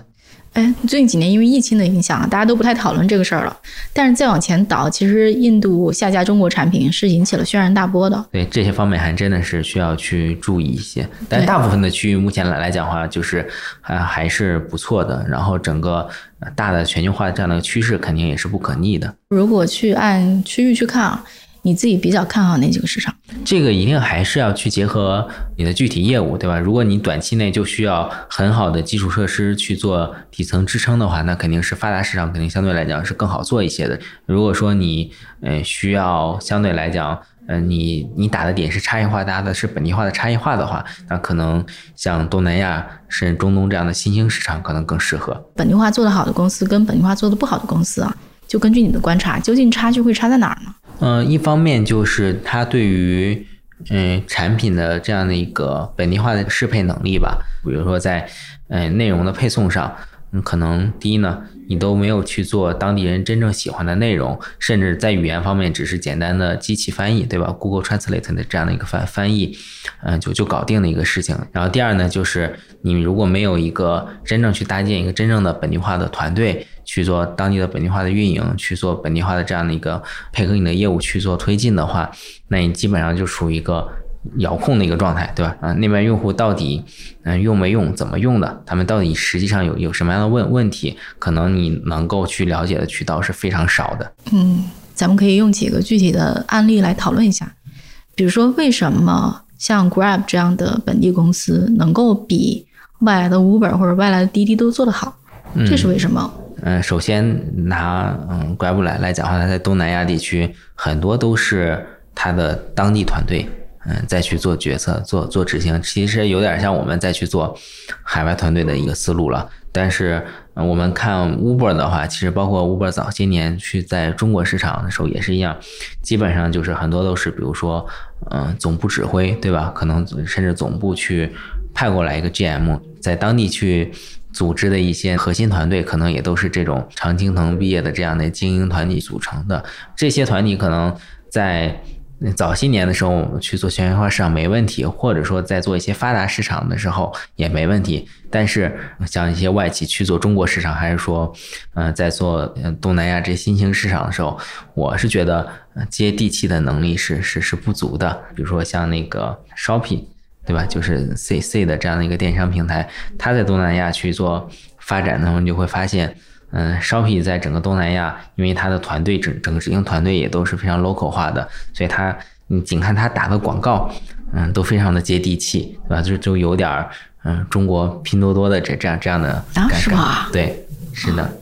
哎，最近几年因为疫情的影响，大家都不太讨论这个事儿了。但是再往前倒，其实印度下架中国产品是引起了轩然大波的。对这些方面还真的是需要去注意一些。但大部分的区域目前来来讲的话，就是还还是不错的。然后整个大的全球化这样的趋势肯定也是不可逆的。如果去按区域去看啊。你自己比较看好哪几个市场？这个一定还是要去结合你的具体业务，对吧？如果你短期内就需要很好的基础设施去做底层支撑的话，那肯定是发达市场肯定相对来讲是更好做一些的。如果说你嗯需要相对来讲，嗯你你打的点是差异化，搭的是本地化的差异化的话，那可能像东南亚甚至中东这样的新兴市场可能更适合。本地化做得好的公司跟本地化做得不好的公司啊，就根据你的观察，究竟差距会差在哪儿呢？嗯，一方面就是它对于嗯产品的这样的一个本地化的适配能力吧，比如说在嗯内容的配送上，嗯可能第一呢，你都没有去做当地人真正喜欢的内容，甚至在语言方面只是简单的机器翻译，对吧？Google Translate 的这样的一个翻翻译，嗯，就就搞定的一个事情。然后第二呢，就是你如果没有一个真正去搭建一个真正的本地化的团队去做当地的本地化的运营，去做本地化的这样的一个配合你的业务去做推进的话，那你基本上就属于一个。遥控的一个状态，对吧？啊，那边用户到底嗯用没用，怎么用的？他们到底实际上有有什么样的问问题？可能你能够去了解的渠道是非常少的。嗯，咱们可以用几个具体的案例来讨论一下。比如说，为什么像 Grab 这样的本地公司能够比外来的 Uber 或者外来的滴滴都做得好？这是为什么？嗯，嗯首先拿嗯 Grab 来来讲话，它在东南亚地区很多都是它的当地团队。嗯，再去做决策、做做执行，其实有点像我们再去做海外团队的一个思路了。但是我们看 Uber 的话，其实包括 Uber 早些年去在中国市场的时候也是一样，基本上就是很多都是，比如说，嗯，总部指挥，对吧？可能甚至总部去派过来一个 GM，在当地去组织的一些核心团队，可能也都是这种常青藤毕业的这样的精英团体组成的。这些团体可能在。早些年的时候，我们去做全球化市场没问题，或者说在做一些发达市场的时候也没问题。但是像一些外企去做中国市场，还是说，嗯，在做东南亚这些新兴市场的时候，我是觉得接地气的能力是是是不足的。比如说像那个 Shopee，对吧？就是 C C 的这样的一个电商平台，它在东南亚去做发展的时候，你就会发现。嗯，Shopee 在整个东南亚，因为它的团队整整个执行团队也都是非常 local 化的，所以它你仅看它打的广告，嗯，都非常的接地气，对吧？就就有点儿嗯中国拼多多的这这样这样的感觉，对，是的。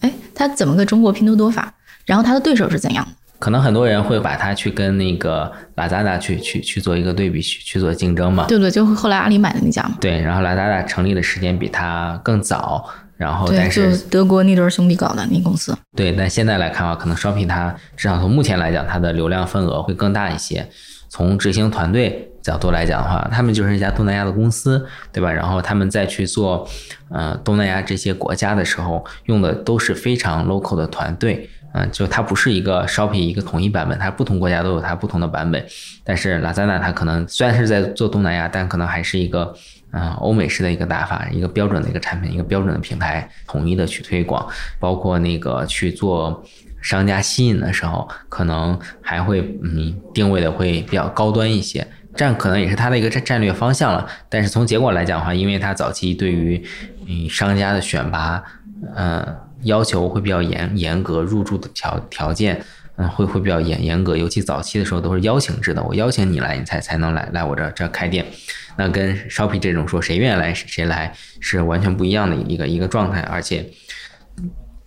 哎，它怎么个中国拼多多法？然后它的对手是怎样的？可能很多人会把它去跟那个 Lazada 去去去做一个对比，去去做竞争嘛？对对，就后来阿里买的那家嘛。对，然后 Lazada 成立的时间比它更早。然后，但是德国那对兄弟搞的那公司，对，但现在来看的话，可能 Shopping 它至少从目前来讲，它的流量份额会更大一些。从执行团队角度来讲的话，他们就是一家东南亚的公司，对吧？然后他们再去做，呃，东南亚这些国家的时候，用的都是非常 local 的团队，嗯，就它不是一个 Shopping 一个统一版本，它不同国家都有它不同的版本。但是 Lazada 它可能虽然是在做东南亚，但可能还是一个。嗯，欧美式的一个打法，一个标准的一个产品，一个标准的平台，统一的去推广，包括那个去做商家吸引的时候，可能还会嗯定位的会比较高端一些，这样可能也是它的一个战战略方向了。但是从结果来讲的话，因为它早期对于嗯商家的选拔，嗯要求会比较严严格，入住的条条件。嗯，会会比较严严格，尤其早期的时候都是邀请制的，我邀请你来，你才才能来来我这这开店。那跟 Shopping 这种说谁愿意来谁来是完全不一样的一个一个状态，而且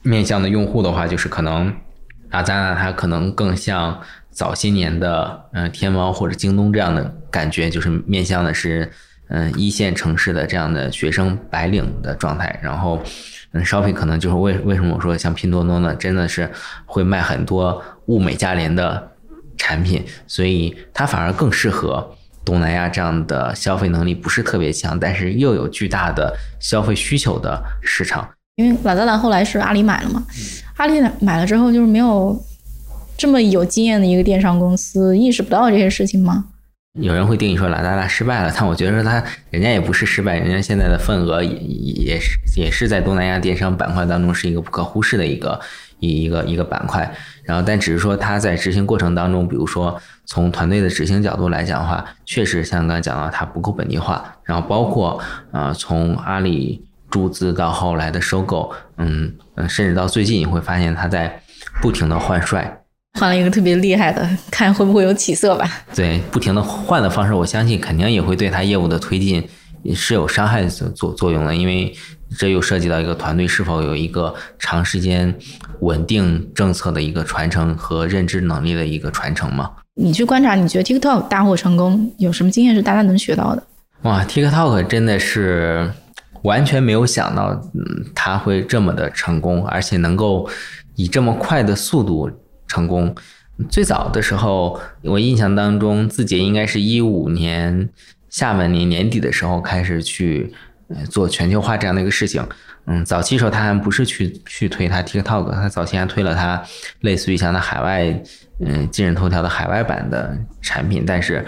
面向的用户的话，就是可能啊，咱俩它可能更像早些年的嗯天猫或者京东这样的感觉，就是面向的是嗯一线城市的这样的学生白领的状态，然后。嗯，shopping 可能就是为为什么我说像拼多多呢？真的是会卖很多物美价廉的产品，所以它反而更适合东南亚这样的消费能力不是特别强，但是又有巨大的消费需求的市场。因为 Lazada 后来是阿里买了嘛，阿里买了之后就是没有这么有经验的一个电商公司，意识不到这些事情吗？有人会定义说拉达达失败了，但我觉得说他人家也不是失败，人家现在的份额也也是也是在东南亚电商板块当中是一个不可忽视的一个一一个一个板块。然后，但只是说他在执行过程当中，比如说从团队的执行角度来讲的话，确实像刚才讲到，它不够本地化。然后包括啊，从阿里注资到后来的收购，嗯嗯，甚至到最近你会发现他在不停的换帅。换了一个特别厉害的，看会不会有起色吧？对，不停的换的方式，我相信肯定也会对他业务的推进是有伤害作作用的，因为这又涉及到一个团队是否有一个长时间稳定政策的一个传承和认知能力的一个传承嘛。你去观察，你觉得 TikTok 大获成功，有什么经验是大家能学到的？哇，TikTok 真的是完全没有想到，嗯，它会这么的成功，而且能够以这么快的速度。成功最早的时候，我印象当中，字节应该是一五年下半年年底的时候开始去做全球化这样的一个事情。嗯，早期时候他还不是去去推他 TikTok，他早期还推了他类似于像他海外，嗯，今日头条的海外版的产品，但是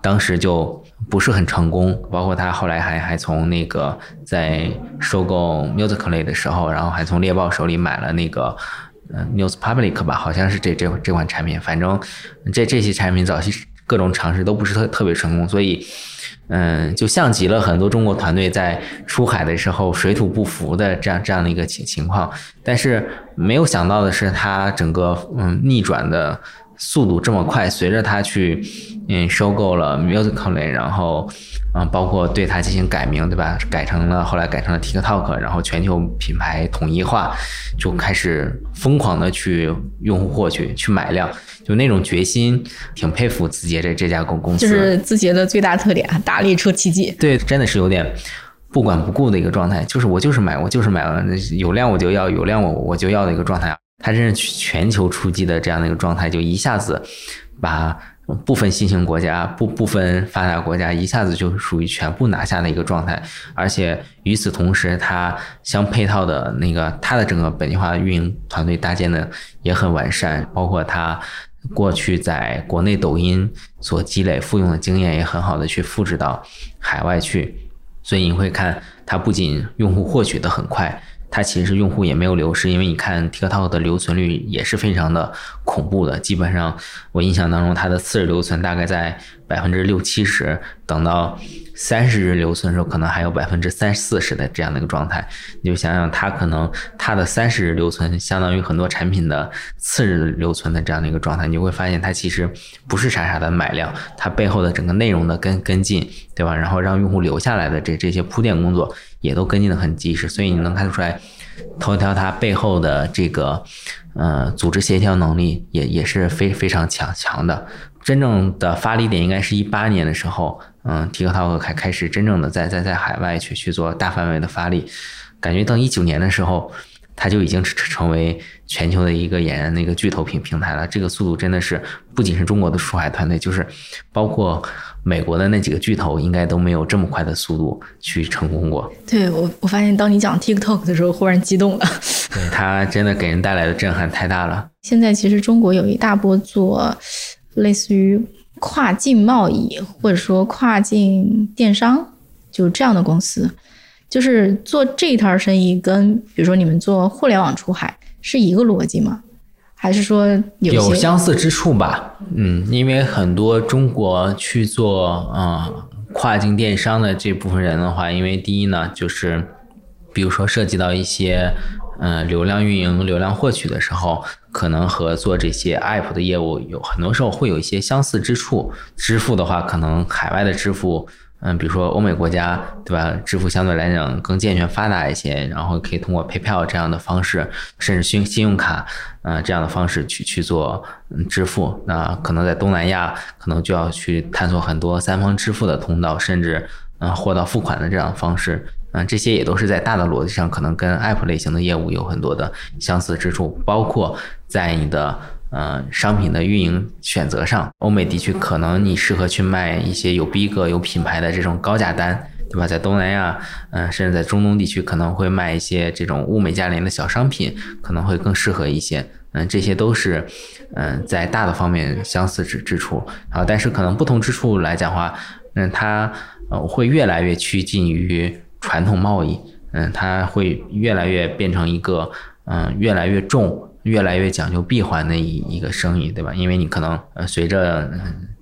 当时就不是很成功。包括他后来还还从那个在收购 Musically 的时候，然后还从猎豹手里买了那个嗯 News Public 吧，好像是这这这款产品。反正这这些产品早期各种尝试都不是特特别成功，所以。嗯，就像极了很多中国团队在出海的时候水土不服的这样这样的一个情情况，但是没有想到的是，它整个嗯逆转的速度这么快，随着它去嗯收购了 Musically，然后嗯包括对它进行改名，对吧？改成了后来改成了 TikTok，然后全球品牌统一化，就开始疯狂的去用户获取去买量。就那种决心，挺佩服字节这这家公公司。就是字节的最大特点，大力出奇迹。对，真的是有点不管不顾的一个状态。就是我就是买，我就是买了，有量我就要，有量我我就要的一个状态。它真是全球出击的这样的一个状态，就一下子把。部分新兴国家不部分发达国家，一下子就属于全部拿下的一个状态，而且与此同时，它相配套的那个它的整个本地化运营团队搭建的也很完善，包括它过去在国内抖音所积累复用的经验也很好的去复制到海外去，所以你会看它不仅用户获取的很快。它其实用户也没有流失，因为你看 TikTok 的留存率也是非常的恐怖的，基本上我印象当中它的次日留存大概在百分之六七十，等到。三十日留存的时候，可能还有百分之三四十的这样的一个状态。你就想想，它可能它的三十日留存，相当于很多产品的次日留存的这样的一个状态。你会发现，它其实不是傻傻的买量，它背后的整个内容的跟跟进，对吧？然后让用户留下来的这这些铺垫工作，也都跟进的很及时。所以你能看得出来，头条它背后的这个呃组织协调能力也也是非非常强强的。真正的发力点应该是一八年的时候。嗯，TikTok 开开始真正的在在在海外去去做大范围的发力，感觉到一九年的时候，它就已经成成为全球的一个俨然那个巨头平平台了。这个速度真的是不仅是中国的出海团队，就是包括美国的那几个巨头，应该都没有这么快的速度去成功过。对我，我发现当你讲 TikTok 的时候，忽然激动了。对它真的给人带来的震撼太大了。现在其实中国有一大波做类似于。跨境贸易或者说跨境电商，就这样的公司，就是做这一摊生意，跟比如说你们做互联网出海是一个逻辑吗？还是说有相似之处吧？嗯，因为很多中国去做嗯跨境电商的这部分人的话，因为第一呢，就是比如说涉及到一些。嗯，流量运营、流量获取的时候，可能和做这些 app 的业务有很多时候会有一些相似之处。支付的话，可能海外的支付，嗯，比如说欧美国家，对吧？支付相对来讲更健全发达一些，然后可以通过 PayPal 这样的方式，甚至信信用卡，嗯，这样的方式去去做支付。那可能在东南亚，可能就要去探索很多三方支付的通道，甚至嗯，货到付款的这样的方式。嗯，这些也都是在大的逻辑上，可能跟 App 类型的业务有很多的相似之处，包括在你的呃商品的运营选择上，欧美地区可能你适合去卖一些有逼格、有品牌的这种高价单，对吧？在东南亚，嗯，甚至在中东地区，可能会卖一些这种物美价廉的小商品，可能会更适合一些。嗯，这些都是嗯在大的方面相似之之处啊，但是可能不同之处来讲话，嗯，它呃会越来越趋近于。传统贸易，嗯，它会越来越变成一个，嗯，越来越重、越来越讲究闭环的一一个生意，对吧？因为你可能，呃，随着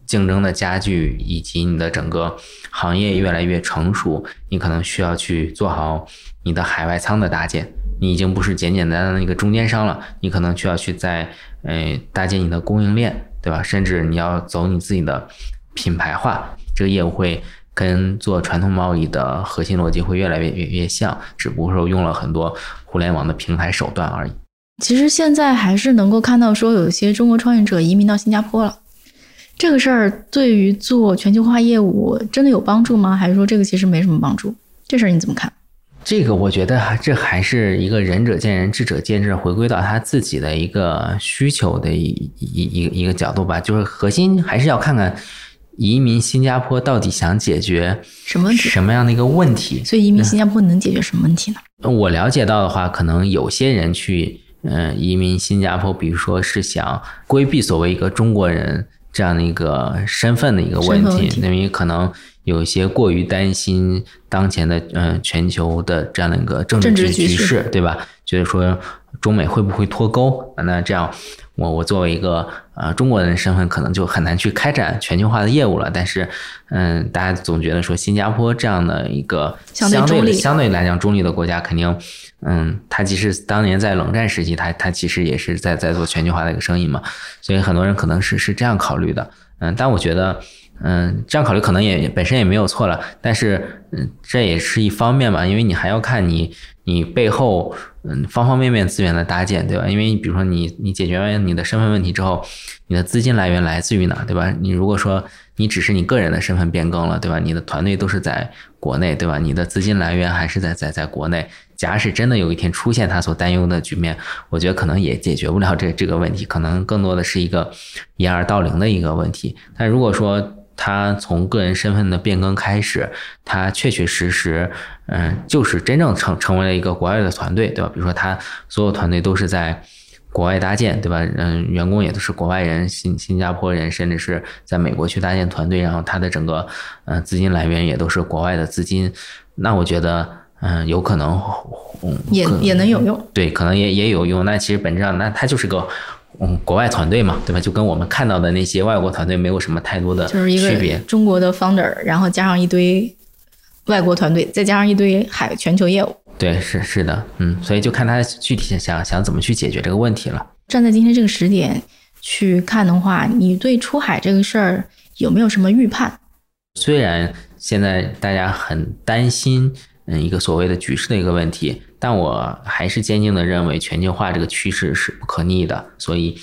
竞争的加剧，以及你的整个行业越来越成熟，你可能需要去做好你的海外仓的搭建。你已经不是简简单单的一个中间商了，你可能需要去在，呃，搭建你的供应链，对吧？甚至你要走你自己的品牌化，这个业务会。跟做传统贸易的核心逻辑会越来越越越像，只不过说用了很多互联网的平台手段而已。其实现在还是能够看到说有一些中国创业者移民到新加坡了，这个事儿对于做全球化业务真的有帮助吗？还是说这个其实没什么帮助？这事儿你怎么看？这个我觉得这还是一个仁者见仁，智者见智，回归到他自己的一个需求的一一一个一个角度吧。就是核心还是要看看。移民新加坡到底想解决什么问题？什么样的一个问题？所以移民新加坡能解决什么问题呢？我了解到的话，可能有些人去嗯、呃移民新加坡，比如说是想规避所谓一个中国人这样的一个身份的一个问题，身份问题因为可能有一些过于担心当前的嗯、呃全球的这样的一个政治局势对吧？觉得说中美会不会脱钩？那这样我我作为一个呃中国人的身份，可能就很难去开展全球化的业务了。但是，嗯，大家总觉得说新加坡这样的一个相对相对来讲中立的国家，肯定，嗯，它即使当年在冷战时期，它它其实也是在在做全球化的一个生意嘛，所以很多人可能是是这样考虑的，嗯，但我觉得。嗯，这样考虑可能也本身也没有错了，但是嗯，这也是一方面吧，因为你还要看你你背后嗯方方面面资源的搭建，对吧？因为比如说你你解决完你的身份问题之后，你的资金来源来自于哪，对吧？你如果说你只是你个人的身份变更了，对吧？你的团队都是在国内，对吧？你的资金来源还是在在在国内。假使真的有一天出现他所担忧的局面，我觉得可能也解决不了这这个问题，可能更多的是一个掩耳盗铃的一个问题。但如果说他从个人身份的变更开始，他确确实实，嗯，就是真正成成为了一个国外的团队，对吧？比如说他所有团队都是在国外搭建，对吧？嗯，员工也都是国外人，新新加坡人，甚至是在美国去搭建团队，然后他的整个呃资金来源也都是国外的资金，那我觉得，嗯，有可能，嗯，也也能有用。对，可能也也有用。那其实本质上，那它就是个嗯国外团队嘛，对吧？就跟我们看到的那些外国团队没有什么太多的就是一个区别。中国的 founder，然后加上一堆外国团队，再加上一堆海全球业务。对，是是的，嗯，所以就看他具体想想怎么去解决这个问题了。站在今天这个时点去看的话，你对出海这个事儿有没有什么预判？虽然现在大家很担心，嗯，一个所谓的局势的一个问题，但我还是坚定的认为全球化这个趋势是不可逆的。所以，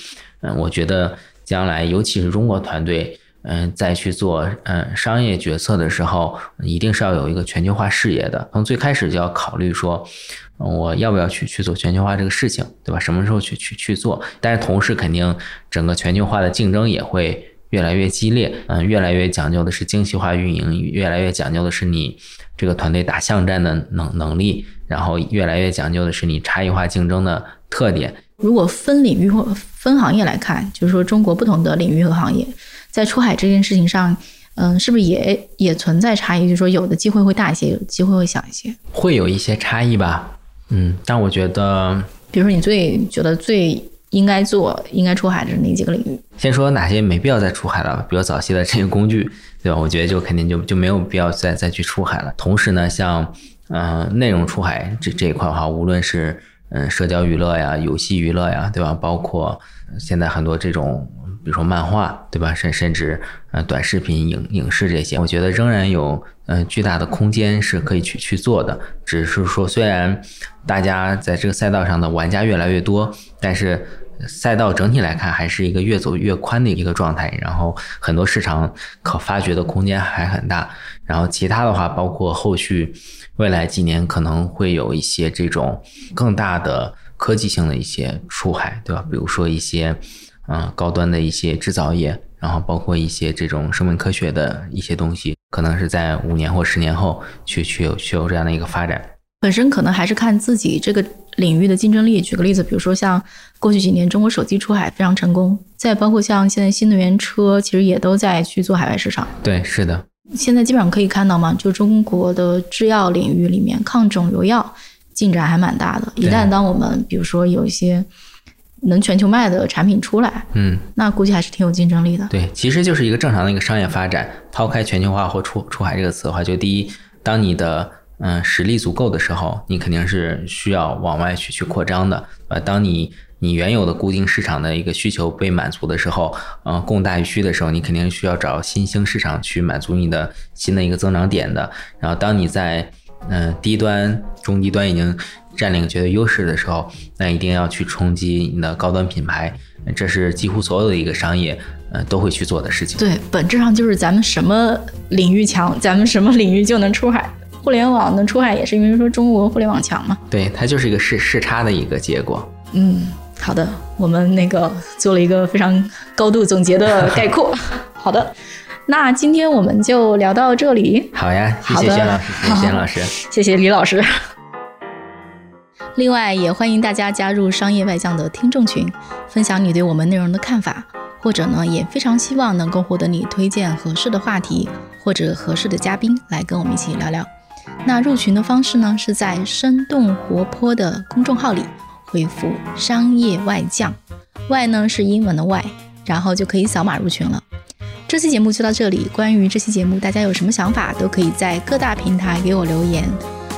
嗯，我觉得将来，尤其是中国团队，嗯，在去做嗯商业决策的时候，一定是要有一个全球化视野的。从最开始就要考虑说，嗯我要不要去去做全球化这个事情，对吧？什么时候去去去做？但是同时，肯定整个全球化的竞争也会越来越激烈，嗯，越来越讲究的是精细化运营，越来越讲究的是你这个团队打巷战的能能力，然后越来越讲究的是你差异化竞争的特点。如果分领域或分行业来看，就是说中国不同的领域和行业在出海这件事情上，嗯，是不是也也存在差异？就是说有的机会会大一些，有的机会会小一些。会有一些差异吧，嗯，但我觉得比如说你最觉得最应该做、应该出海的是哪几个领域？先说哪些没必要再出海了，比如早期的这些工具，对吧？我觉得就肯定就就没有必要再再去出海了。同时呢，像嗯、内容出海这这一块的话，无论是嗯社交娱乐呀、游戏娱乐呀，对吧？包括现在很多这种，比如说漫画，对吧？甚甚至呃短视频、影影视这些，我觉得仍然有嗯、巨大的空间是可以去去做的。只是说，虽然大家在这个赛道上的玩家越来越多，但是赛道整体来看还是一个越走越宽的一个状态，然后很多市场可发掘的空间还很大。然后其他的话，包括后续未来几年可能会有一些这种更大的科技性的一些出海，对吧？比如说一些嗯、高端的一些制造业，然后包括一些这种生命科学的一些东西，可能是在五年或十年后去去有去有这样的一个发展。本身可能还是看自己这个领域的竞争力。举个例子，比如说像过去几年中国手机出海非常成功，再包括像现在新能源车，其实也都在去做海外市场。对，是的，现在基本上可以看到嘛，就中国的制药领域里面，抗肿瘤药进展还蛮大的。一旦当我们比如说有一些能全球卖的产品出来，嗯。那估计还是挺有竞争力的。对，其实就是一个正常的一个商业发展。抛开全球化或出出海这个词的话，就第一，当你的嗯、实力足够的时候，你肯定是需要往外去去扩张的。呃，当你你原有的固定市场的一个需求被满足的时候，嗯、供大于需的时候，你肯定需要找新兴市场去满足你的新的一个增长点的。然后，当你在嗯、低端、中低端已经占领绝对优势的时候，那一定要去冲击你的高端品牌，这是几乎所有的一个商业呃都会去做的事情。对，本质上就是咱们什么领域强，咱们什么领域就能出海。互联网能出海，也是因为说中国互联网强嘛。对，它就是一个视视差的一个结果。嗯，好的，我们那个做了一个非常高度总结的概括。好的，那今天我们就聊到这里。好呀，谢谢轩老师，谢谢轩老师，谢谢李老师。另外，也欢迎大家加入商业外将的听众群，分享你对我们内容的看法，或者呢，也非常希望能够获得你推荐合适的话题或者合适的嘉宾来跟我们一起聊聊。那入群的方式呢，是在生动活泼的公众号里回复“商业外将”，外呢是英文的外，然后就可以扫码入群了。这期节目就到这里，关于这期节目大家有什么想法，都可以在各大平台给我留言。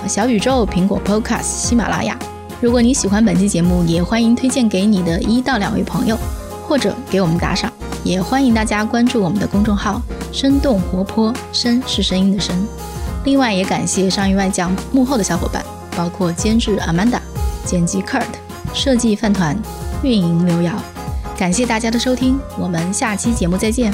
小宇宙、苹果 Podcast、喜马拉雅。如果你喜欢本期节目，也欢迎推荐给你的一到两位朋友，或者给我们打赏。也欢迎大家关注我们的公众号“生动活泼”，声是声音的声。另外，也感谢上亿外将幕后的小伙伴，包括监制 Amanda、剪辑 Kurt、设计饭团、运营刘瑶。感谢大家的收听，我们下期节目再见。